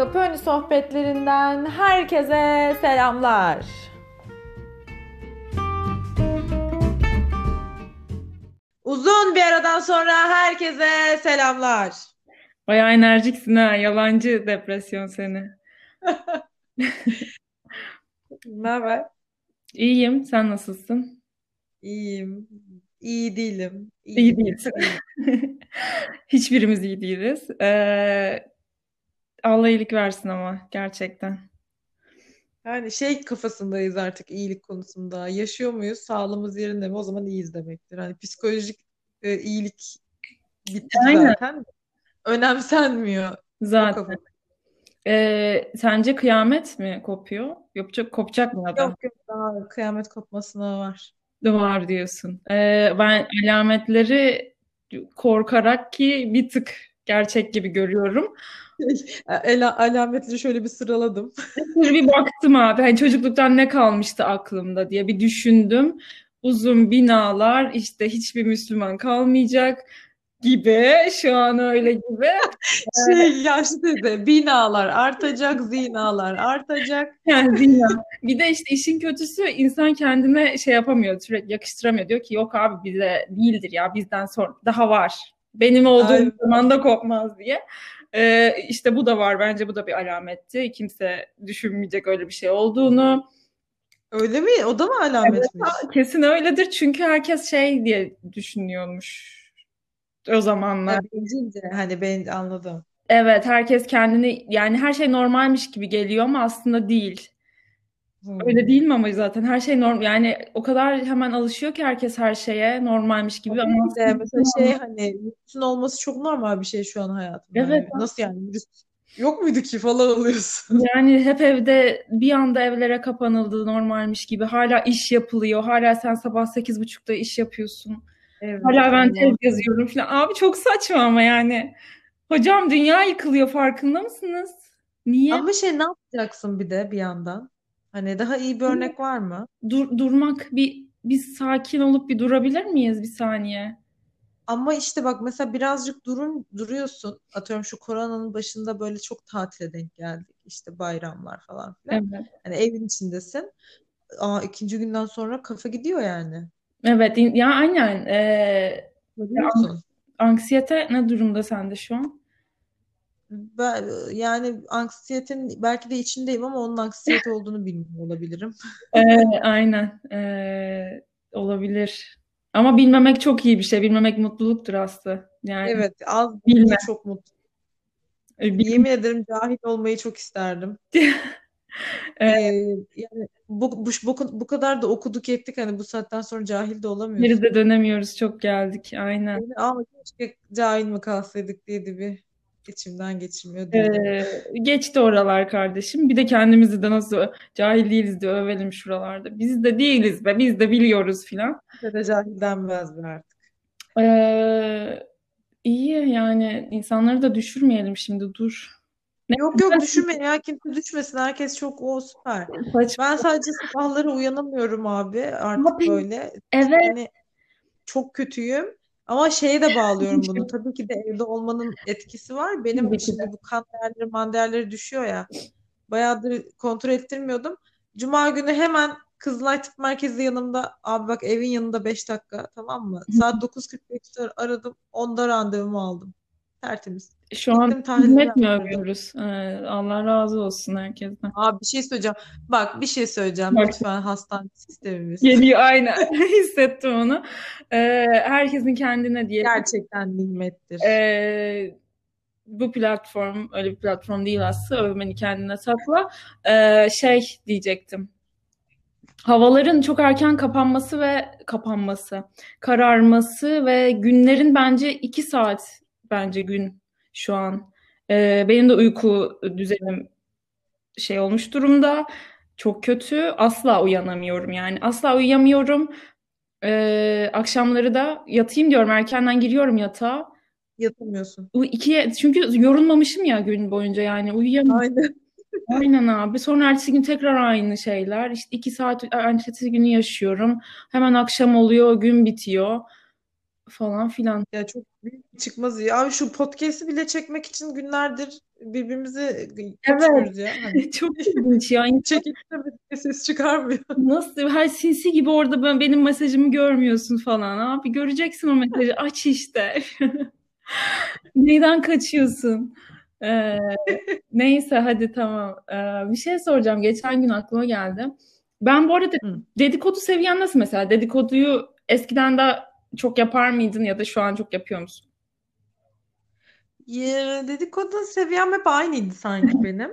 Kapı önü sohbetlerinden herkese selamlar. Uzun bir aradan sonra herkese selamlar. Bayağı enerjiksin ha. Yalancı depresyon seni. Ne haber? İyiyim. Sen nasılsın? İyiyim. İyi değilim. İyi İyiyim. değilsin. Hiçbirimiz iyi değiliz. Ee, Allah iyilik versin ama gerçekten. Yani şey kafasındayız artık iyilik konusunda. Yaşıyor muyuz? Sağlığımız yerinde mi? O zaman iyiyiz demektir. Hani psikolojik e, iyilik bitti Aynen. zaten. Önemsenmiyor Zaten. Ee, sence kıyamet mi kopuyor? Yapacak, kopacak mı ya da? Yok yok daha kıyamet kopmasına var. Var diyorsun. Ee, ben alametleri korkarak ki bir tık gerçek gibi görüyorum. El, alametleri şöyle bir sıraladım. Şöyle bir baktım abi. Hani çocukluktan ne kalmıştı aklımda diye bir düşündüm. Uzun binalar, işte hiçbir Müslüman kalmayacak gibi. Şu an öyle gibi. Şey yaşlı teyze binalar artacak, zinalar artacak. Yani dünya. Bir de işte işin kötüsü insan kendine şey yapamıyor, sürekli yakıştıramıyor. Diyor ki yok abi bize değildir ya bizden sonra daha var. Benim olduğum Aynen. zaman da kopmaz diye. Ee, işte bu da var. Bence bu da bir alametti. Kimse düşünmeyecek öyle bir şey olduğunu. Öyle mi? O da mı alametmiş? Kesin öyledir çünkü herkes şey diye düşünüyormuş o zamanlar. Ha, bencilce. Hani ben anladım. Evet, herkes kendini yani her şey normalmiş gibi geliyor ama aslında değil. Hmm. Öyle değil mi ama zaten her şey normal yani o kadar hemen alışıyor ki herkes her şeye normalmiş gibi ama de mesela şey hani virüsün olması çok normal bir şey şu an hayatımda. Evet. Hani nasıl yani virüs yok muydu ki falan oluyorsun. yani hep evde bir anda evlere kapanıldı normalmiş gibi hala iş yapılıyor. Hala sen sabah sekiz buçukta iş yapıyorsun. Evet, Hala ben tez yazıyorum falan. Abi çok saçma ama yani. Hocam dünya yıkılıyor farkında mısınız? Niye? Ama şey ne yapacaksın bir de bir yandan? Hani daha iyi bir örnek var mı? Dur, durmak bir biz sakin olup bir durabilir miyiz bir saniye? Ama işte bak mesela birazcık durun duruyorsun. Atıyorum şu koronanın başında böyle çok tatile denk geldik. İşte bayramlar falan filan. Evet. Hani evin içindesin. Aa ikinci günden sonra kafa gidiyor yani. Evet, ya aynen. Ee, Görüyorsun. anksiyete ne durumda sende şu an? Ben, yani anksiyetenin belki de içindeyim ama onun anksiyete olduğunu bilmiyor olabilirim. Ee, aynen. Ee, olabilir. Ama bilmemek çok iyi bir şey. Bilmemek mutluluktur aslında. Yani Evet, az Bilme. çok mutlu. e, bil- Yemin ederim cahil olmayı çok isterdim. Ee, Ee, yani bu, bu, bu, bu kadar da okuduk ettik hani bu saatten sonra cahil de olamıyorsun. geri de dönemiyoruz. Çok geldik. Aynen. Yani, Ama keşke cahil mi kalsaydık diye de bir içimden geçirmiyor. Ee, geçti oralar kardeşim. Bir de kendimizi de nasıl cahil değiliz diye övelim şuralarda. Biz de değiliz be. Biz de biliyoruz filan. Bize de cahil denmez be artık. Ee, iyi yani insanları da düşürmeyelim şimdi dur. Ne Yok yok düşürme ya kimse düşmesin. Herkes çok o süper. saçma. Ben sadece sabahları uyanamıyorum abi artık Abi, böyle. Evet. Yani çok kötüyüm. Ama şeye de bağlıyorum bunu. Tabii ki de evde olmanın etkisi var. Benim şimdi bu kan değerleri, man değerleri düşüyor ya. Bayağıdır kontrol ettirmiyordum. Cuma günü hemen Kızılay Tıp Merkezi yanımda. Abi bak evin yanında 5 dakika tamam mı? Saat 9.45'te aradım. 10'da randevumu aldım. Tertemiz. Şu an tahlil hizmet mi övüyoruz? Ee, Allah razı olsun herkesten. Abi bir şey söyleyeceğim. Bak bir şey söyleyeceğim. Bak. Lütfen hastane sistemimiz. Geliyor aynen. Hissettim onu. Ee, herkesin kendine diye. Gerçekten nimettir. Ee, bu platform öyle bir platform değil aslında. Övmeni kendine sakla. Ee, şey diyecektim. Havaların çok erken kapanması ve kapanması, kararması ve günlerin bence iki saat bence gün şu an. Ee, benim de uyku düzenim şey olmuş durumda. Çok kötü. Asla uyanamıyorum yani. Asla uyuyamıyorum. Ee, akşamları da yatayım diyorum. Erkenden giriyorum yatağa. Yatamıyorsun. İkiye, çünkü yorulmamışım ya gün boyunca yani uyuyamıyorum. Aynen. Aynen abi. Sonra ertesi gün tekrar aynı şeyler. İşte iki saat ertesi günü yaşıyorum. Hemen akşam oluyor, gün bitiyor. Falan filan. Ya çok büyük bir çıkmaz ya. Abi şu podcast'i bile çekmek için günlerdir birbirimizi kaçıyoruz ya. Hani Çok ilginç ya. Çekip de ses çıkarmıyor. Nasıl her sinsi gibi orada ben benim mesajımı görmüyorsun falan. Abi göreceksin o mesajı. Aç işte. Neyden kaçıyorsun? Ee, neyse hadi tamam. Ee, bir şey soracağım. Geçen gün aklıma geldi. Ben bu arada dedikodu seviyen nasıl mesela? Dedikoduyu eskiden de çok yapar mıydın ya da şu an çok yapıyor musun? Dedikodu seviyem hep aynıydı sanki benim.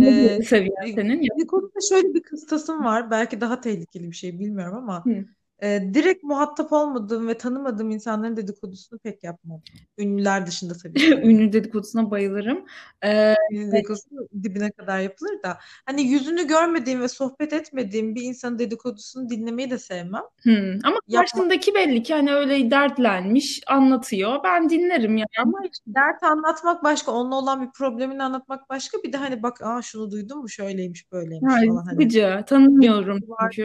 Ee, seviyen senin? Ya- Dedikoduda şöyle bir kıstasım var. Belki daha tehlikeli bir şey bilmiyorum ama Hı. E, direkt muhatap olmadığım ve tanımadığım insanların dedikodusunu pek yapmam. Ünlüler dışında tabii. Ünlü dedikodusuna bayılırım. Ee, Ünlü dedikodusu dibine kadar yapılır da. Hani yüzünü görmediğim ve sohbet etmediğim bir insanın dedikodusunu dinlemeyi de sevmem. hmm. Ama Yapma. karşındaki belli ki hani öyle dertlenmiş, anlatıyor. Ben dinlerim yani. Ama işte dert anlatmak başka, onunla olan bir problemini anlatmak başka. Bir de hani bak aa şunu duydun mu şöyleymiş böyleymiş Yani falan hani. Tanımıyorum Var.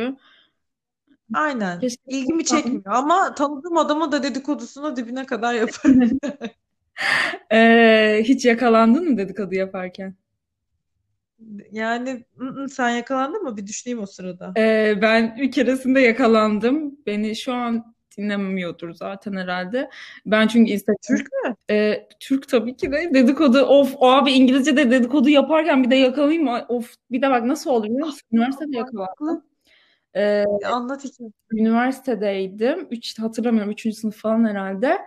Aynen. Keşke İlgimi çekmiyor ama tanıdığım adama da dedikodusunu dibine kadar yaparım. Ee, hiç yakalandın mı dedikodu yaparken? Yani sen yakalandın mı? Bir düşüneyim o sırada. Ee, ben bir keresinde yakalandım. Beni şu an dinlemiyordur zaten herhalde. Ben çünkü Instagram... Türk mü? Ee, Türk tabii ki de dedikodu of abi İngilizce de dedikodu yaparken bir de yakalayayım mı? Of bir de bak nasıl musun? Üniversitede yakalandım. Ee, Anlat iki. üniversitedeydim. Üç, hatırlamıyorum. Üçüncü sınıf falan herhalde.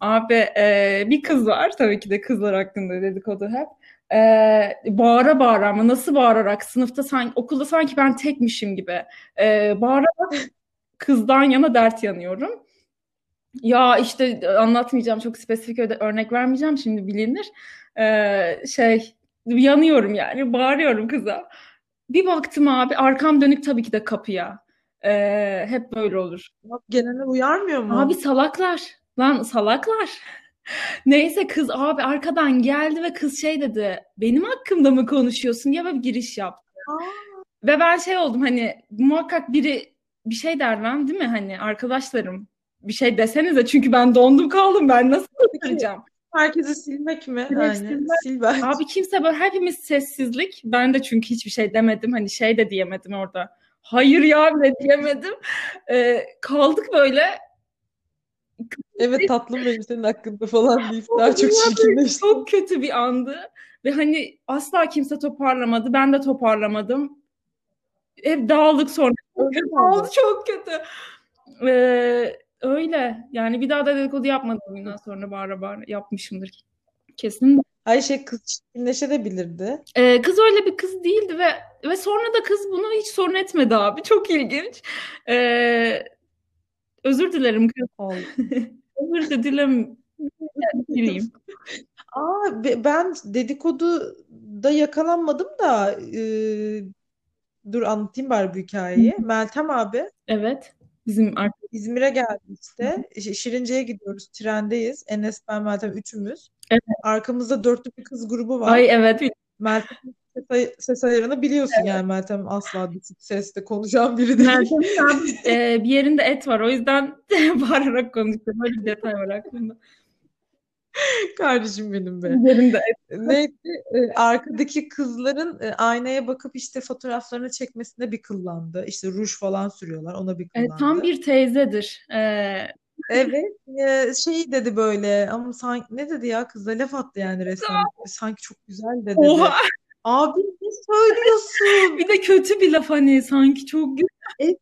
Abi e, bir kız var. Tabii ki de kızlar hakkında dedikodu hep. E, bağıra bağıra ama nasıl bağırarak sınıfta sanki okulda sanki ben tekmişim gibi. E, bağırarak kızdan yana dert yanıyorum. Ya işte anlatmayacağım çok spesifik örnek vermeyeceğim şimdi bilinir. E, şey yanıyorum yani bağırıyorum kıza. Bir baktım abi arkam dönük tabii ki de kapıya. Ee, hep böyle olur. Genelde uyarmıyor mu? Abi salaklar. Lan salaklar. Neyse kız abi arkadan geldi ve kız şey dedi. Benim hakkımda mı konuşuyorsun diye bir giriş yaptı. Aa. Ve ben şey oldum hani muhakkak biri bir şey der lan değil mi hani arkadaşlarım bir şey desenize çünkü ben dondum kaldım ben nasıl konuşacağım. Herkesi silmek mi? Yani silmek. sil ben. Abi kimse böyle hepimiz sessizlik. Ben de çünkü hiçbir şey demedim. Hani şey de diyemedim orada. Hayır ya bile diyemedim. Ee, kaldık böyle. Evet tatlım benim senin hakkında falan deyip daha çok çirkinleşti. Çok kötü bir andı. Ve hani asla kimse toparlamadı. Ben de toparlamadım. Hep dağıldık sonra. Öyle oldu? çok kötü. Ee, öyle. Yani bir daha da dedikodu yapmadım bundan sonra bağıra bağıra yapmışımdır. Kesin. Ay şey kız çirkinleşebilirdi. Ee, kız öyle bir kız değildi ve ve sonra da kız bunu hiç sorun etmedi abi. Çok ilginç. Ee, özür dilerim kız. Özür de dilem dileyim. Aa be- ben dedikoduda yakalanmadım da e, dur anlatayım bari bu hikayeyi. Meltem abi Evet. Bizim artık İzmir'e geldi işte. Şirince'ye gidiyoruz. Trendeyiz. Enes, ben, Meltem üçümüz. Evet. Arkamızda dörtlü bir kız grubu var. ay evet Meltem'in ses, ay- ses ayarını biliyorsun yani Meltem asla düşük sesle konuşan biri değil. Meltem'in abi, e, bir yerinde et var. O yüzden bağırarak konuşuyor. Böyle bir detay var aklımda. Kardeşim benim be. Yerinde et. Neyse e, arkadaki kızların e, aynaya bakıp işte fotoğraflarını çekmesine bir kıllandı. İşte ruj falan sürüyorlar ona bir E, kıllandı. tam bir teyzedir. E, Evet e, şey dedi böyle ama sanki ne dedi ya kız da laf attı yani resmen. Sanki çok güzel de dedi. oha. Abi ne söylüyorsun? Bir de kötü bir laf hani sanki çok güzel.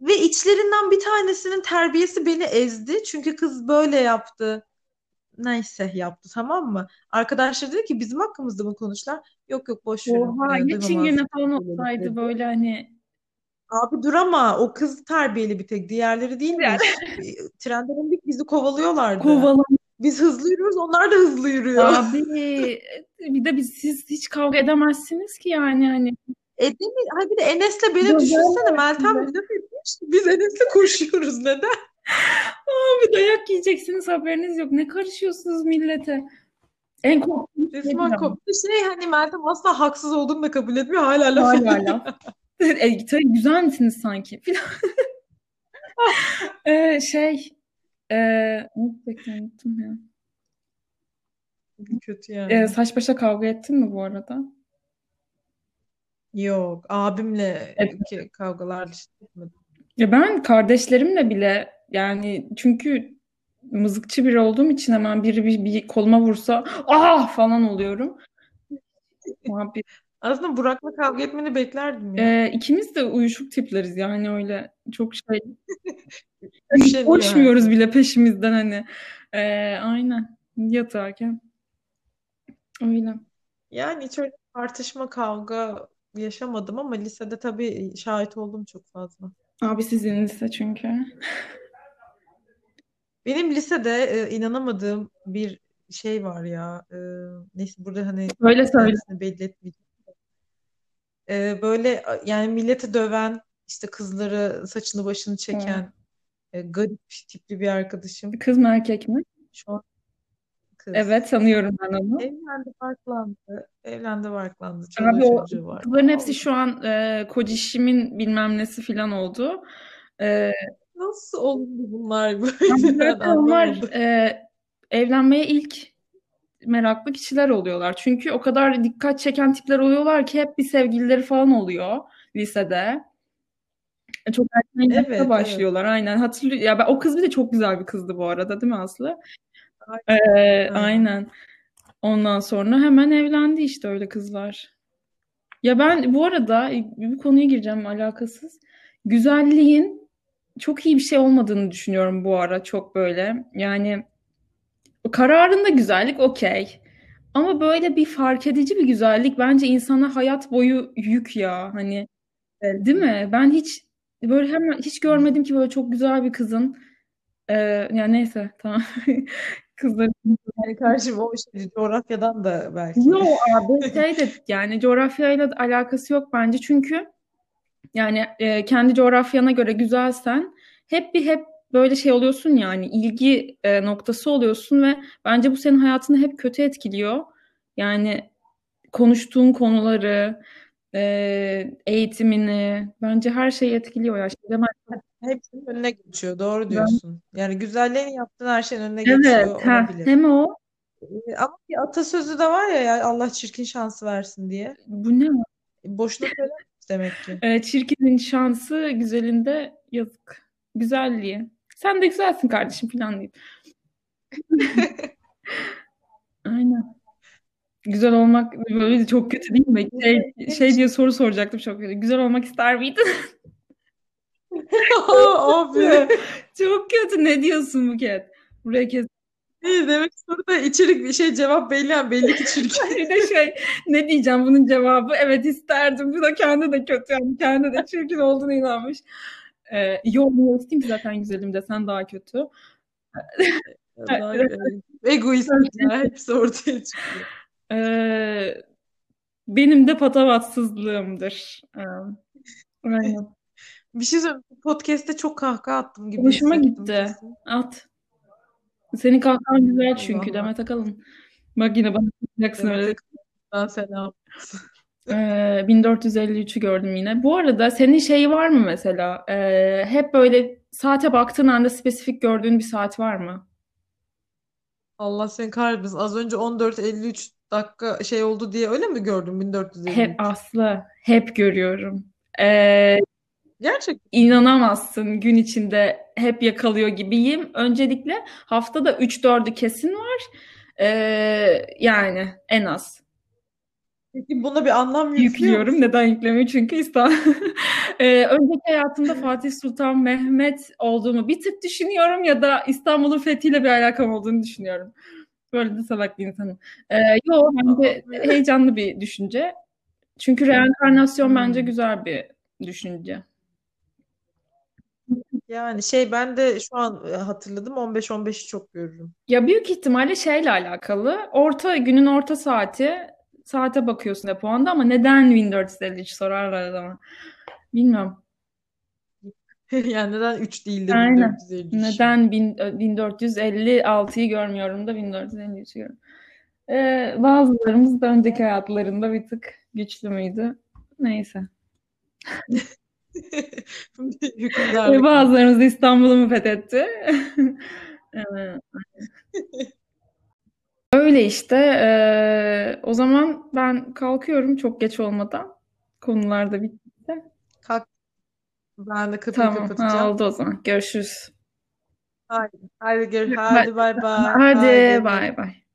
Ve içlerinden bir tanesinin terbiyesi beni ezdi. Çünkü kız böyle yaptı. Neyse yaptı tamam mı? Arkadaşlar dedi ki bizim hakkımızda mı konuşlar? Yok yok boş verin. Oha. Ee, Ya çingene falan olsaydı böyle hani Abi dur ama o kız terbiyeli bir tek. Diğerleri değilmiş. Diğerleri- Trenden indik bizi kovalıyorlardı. kovalan. Biz hızlı yürüyoruz onlar da hızlı yürüyor. Abi bir de biz siz hiç kavga edemezsiniz ki yani hani. E değil mi? Ay bir de Enes'le beni Güzel düşünsene. Meltem bize. Biz Enes'le koşuyoruz. Neden? Abi dayak yiyeceksiniz haberiniz yok. Ne karışıyorsunuz millete? En korktuğum şey Resmen. Şey hani Meltem asla haksız olduğunu da kabul etmiyor. Hala laf Hala laf. E, tabii güzel misiniz sanki? Ee, şey diyecektim unuttum ya. Kötü yani. Ee, saç başa kavga ettin mi bu arada? Yok. Abimle Evet. kavgalar dışında. Ya ben kardeşlerimle bile yani çünkü mızıkçı biri olduğum için hemen biri bir, bir koluma vursa ah falan oluyorum. Abi, Aslında Burak'la kavga etmeni beklerdim ya. e, ikimiz de uyuşuk tipleriz yani öyle çok şey Üşeniyor koşmuyoruz herkes. bile peşimizden hani. E, aynen yatarken öyle. Yani hiç öyle tartışma, kavga yaşamadım ama lisede tabii şahit oldum çok fazla. Abi sizin lise çünkü. Benim lisede e, inanamadığım bir şey var ya. E, neyse burada hani Öyle söyle. belli etmeyeceğim. E, böyle yani milleti döven, işte kızları saçını başını çeken e, garip tipli bir arkadaşım. Kız mı erkek mi? Şu an kız. Evet sanıyorum ben onu. Evlendi, barklandı. Evlendi, barklandı. Abi o var. kızların hepsi şu an e, kocişimin bilmem nesi falan oldu. E, Nasıl oldu bunlar Yani böyle? Zaten onlar e, evlenmeye ilk meraklı kişiler oluyorlar. Çünkü o kadar dikkat çeken tipler oluyorlar ki hep bir sevgilileri falan oluyor lisede. E, Çok erken Evet, evet. başlıyorlar. Aynen hatırlıyor. Ya ben, o kız bir de çok güzel bir kızdı bu arada, değil mi Aslı? Aynen. Ee, aynen. Ondan sonra hemen evlendi işte öyle kızlar. Ya ben bu arada bir konuya gireceğim alakasız. Güzelliğin çok iyi bir şey olmadığını düşünüyorum bu ara çok böyle. Yani kararında güzellik okey. Ama böyle bir fark edici bir güzellik bence insana hayat boyu yük ya. Hani değil mi? Ben hiç böyle hemen hiç görmedim ki böyle çok güzel bir kızın e, yani neyse tamam. Kızların Yani karşım o işte coğrafyadan da belki. Yo abi şey de yani coğrafyayla da alakası yok bence çünkü yani e, kendi coğrafyana göre güzelsen hep bir hep böyle şey oluyorsun yani ilgi e, noktası oluyorsun ve bence bu senin hayatını hep kötü etkiliyor. Yani konuştuğun konuları, e, eğitimini bence her şeyi etkiliyor ya. Şimdi ben- Hepsinin önüne geçiyor. Doğru diyorsun. Yani güzelliğin yaptığın her şeyin önüne Evet, geçiyor ha, olabilir. hem o Ee, Ama bir atasözü de var ya, ya Allah çirkin şansı versin diye. bu ne? Boşuna söylememiş demek ki. E, çirkinin şansı, güzelinde yazık. Güzelliği. Sen de güzelsin kardeşim falan deyip. Aynen. Güzel olmak böyle çok kötü değil mi? Şey, şey diye soru soracaktım çok kötü. Güzel olmak ister miydin? Abi. Çok kötü. Ne diyorsun Buket? Buraya kes. İyi demek soruda içerik bir şey cevap belli yani belli ki çirkin. Bir de şey ne diyeceğim bunun cevabı? Evet isterdim. Bu da kendi de kötü yani kendi de çirkin olduğunu inanmış. Ee, yok isteyeyim ki zaten güzelim desen daha kötü. Egoist ya, hepsi ortaya çıkıyor. Ee, benim de patavatsızlığımdır. Ee, aynen. Bir şey söyleyeyim. bu Podcast'te çok kahkaha attım gibi Hoşuma gitti. kesin. At. Senin kahkahan güzel çünkü Allah Allah. Demet Akalın. Bak yine bana yapacaksın öyle. Akalın'dan selam. Ee, 1453'ü gördüm yine. Bu arada senin şeyi var mı mesela? Ee, hep böyle saate baktığın anda spesifik gördüğün bir saat var mı? Allah seni kahretmesin. Az önce 14.53 dakika şey oldu diye öyle mi gördün 1453? Hep Aslı. Hep görüyorum. Ee, Gerçekten. inanamazsın gün içinde hep yakalıyor gibiyim. Öncelikle haftada 3-4'ü kesin var. Ee, yani en az. Peki buna bir anlam yüklüyor Yüklüyorum. musun? Neden yüklemiyor? Çünkü İstanbul. Ee, önceki hayatımda Fatih Sultan Mehmet olduğumu bir tık düşünüyorum ya da İstanbul'un fethiyle bir alakam olduğunu düşünüyorum. Böyle de salak bir insanım. Ee, yo bence heyecanlı bir düşünce. Çünkü reenkarnasyon Hmm. bence güzel bir düşünce. Yani şey ben de şu an e, hatırladım 15-15'i çok görürüm. Ya büyük ihtimalle şeyle alakalı. Orta günün orta saati saate bakıyorsun hep o anda ama neden 1453 sorarlar adama. Bilmiyorum. Yani neden 3 değil de Aynen. 1453? Neden bin- 1456'yı görmüyorum da 1453'ü görüyorum. Ee, bazılarımız da önceki hayatlarında bir tık güçlü müydü? Neyse. Hükümdarlık. bazılarımız da İstanbul'u mu fethetti? Öyle işte. Ee, o zaman ben kalkıyorum çok geç olmadan. Konular da bitti. Kalk. Ben de kapıyı Tamam. Kapatacağım. oldu o zaman. Görüşürüz. Haydi, haydi, gör, hadi bay bay. Hadi bay bay.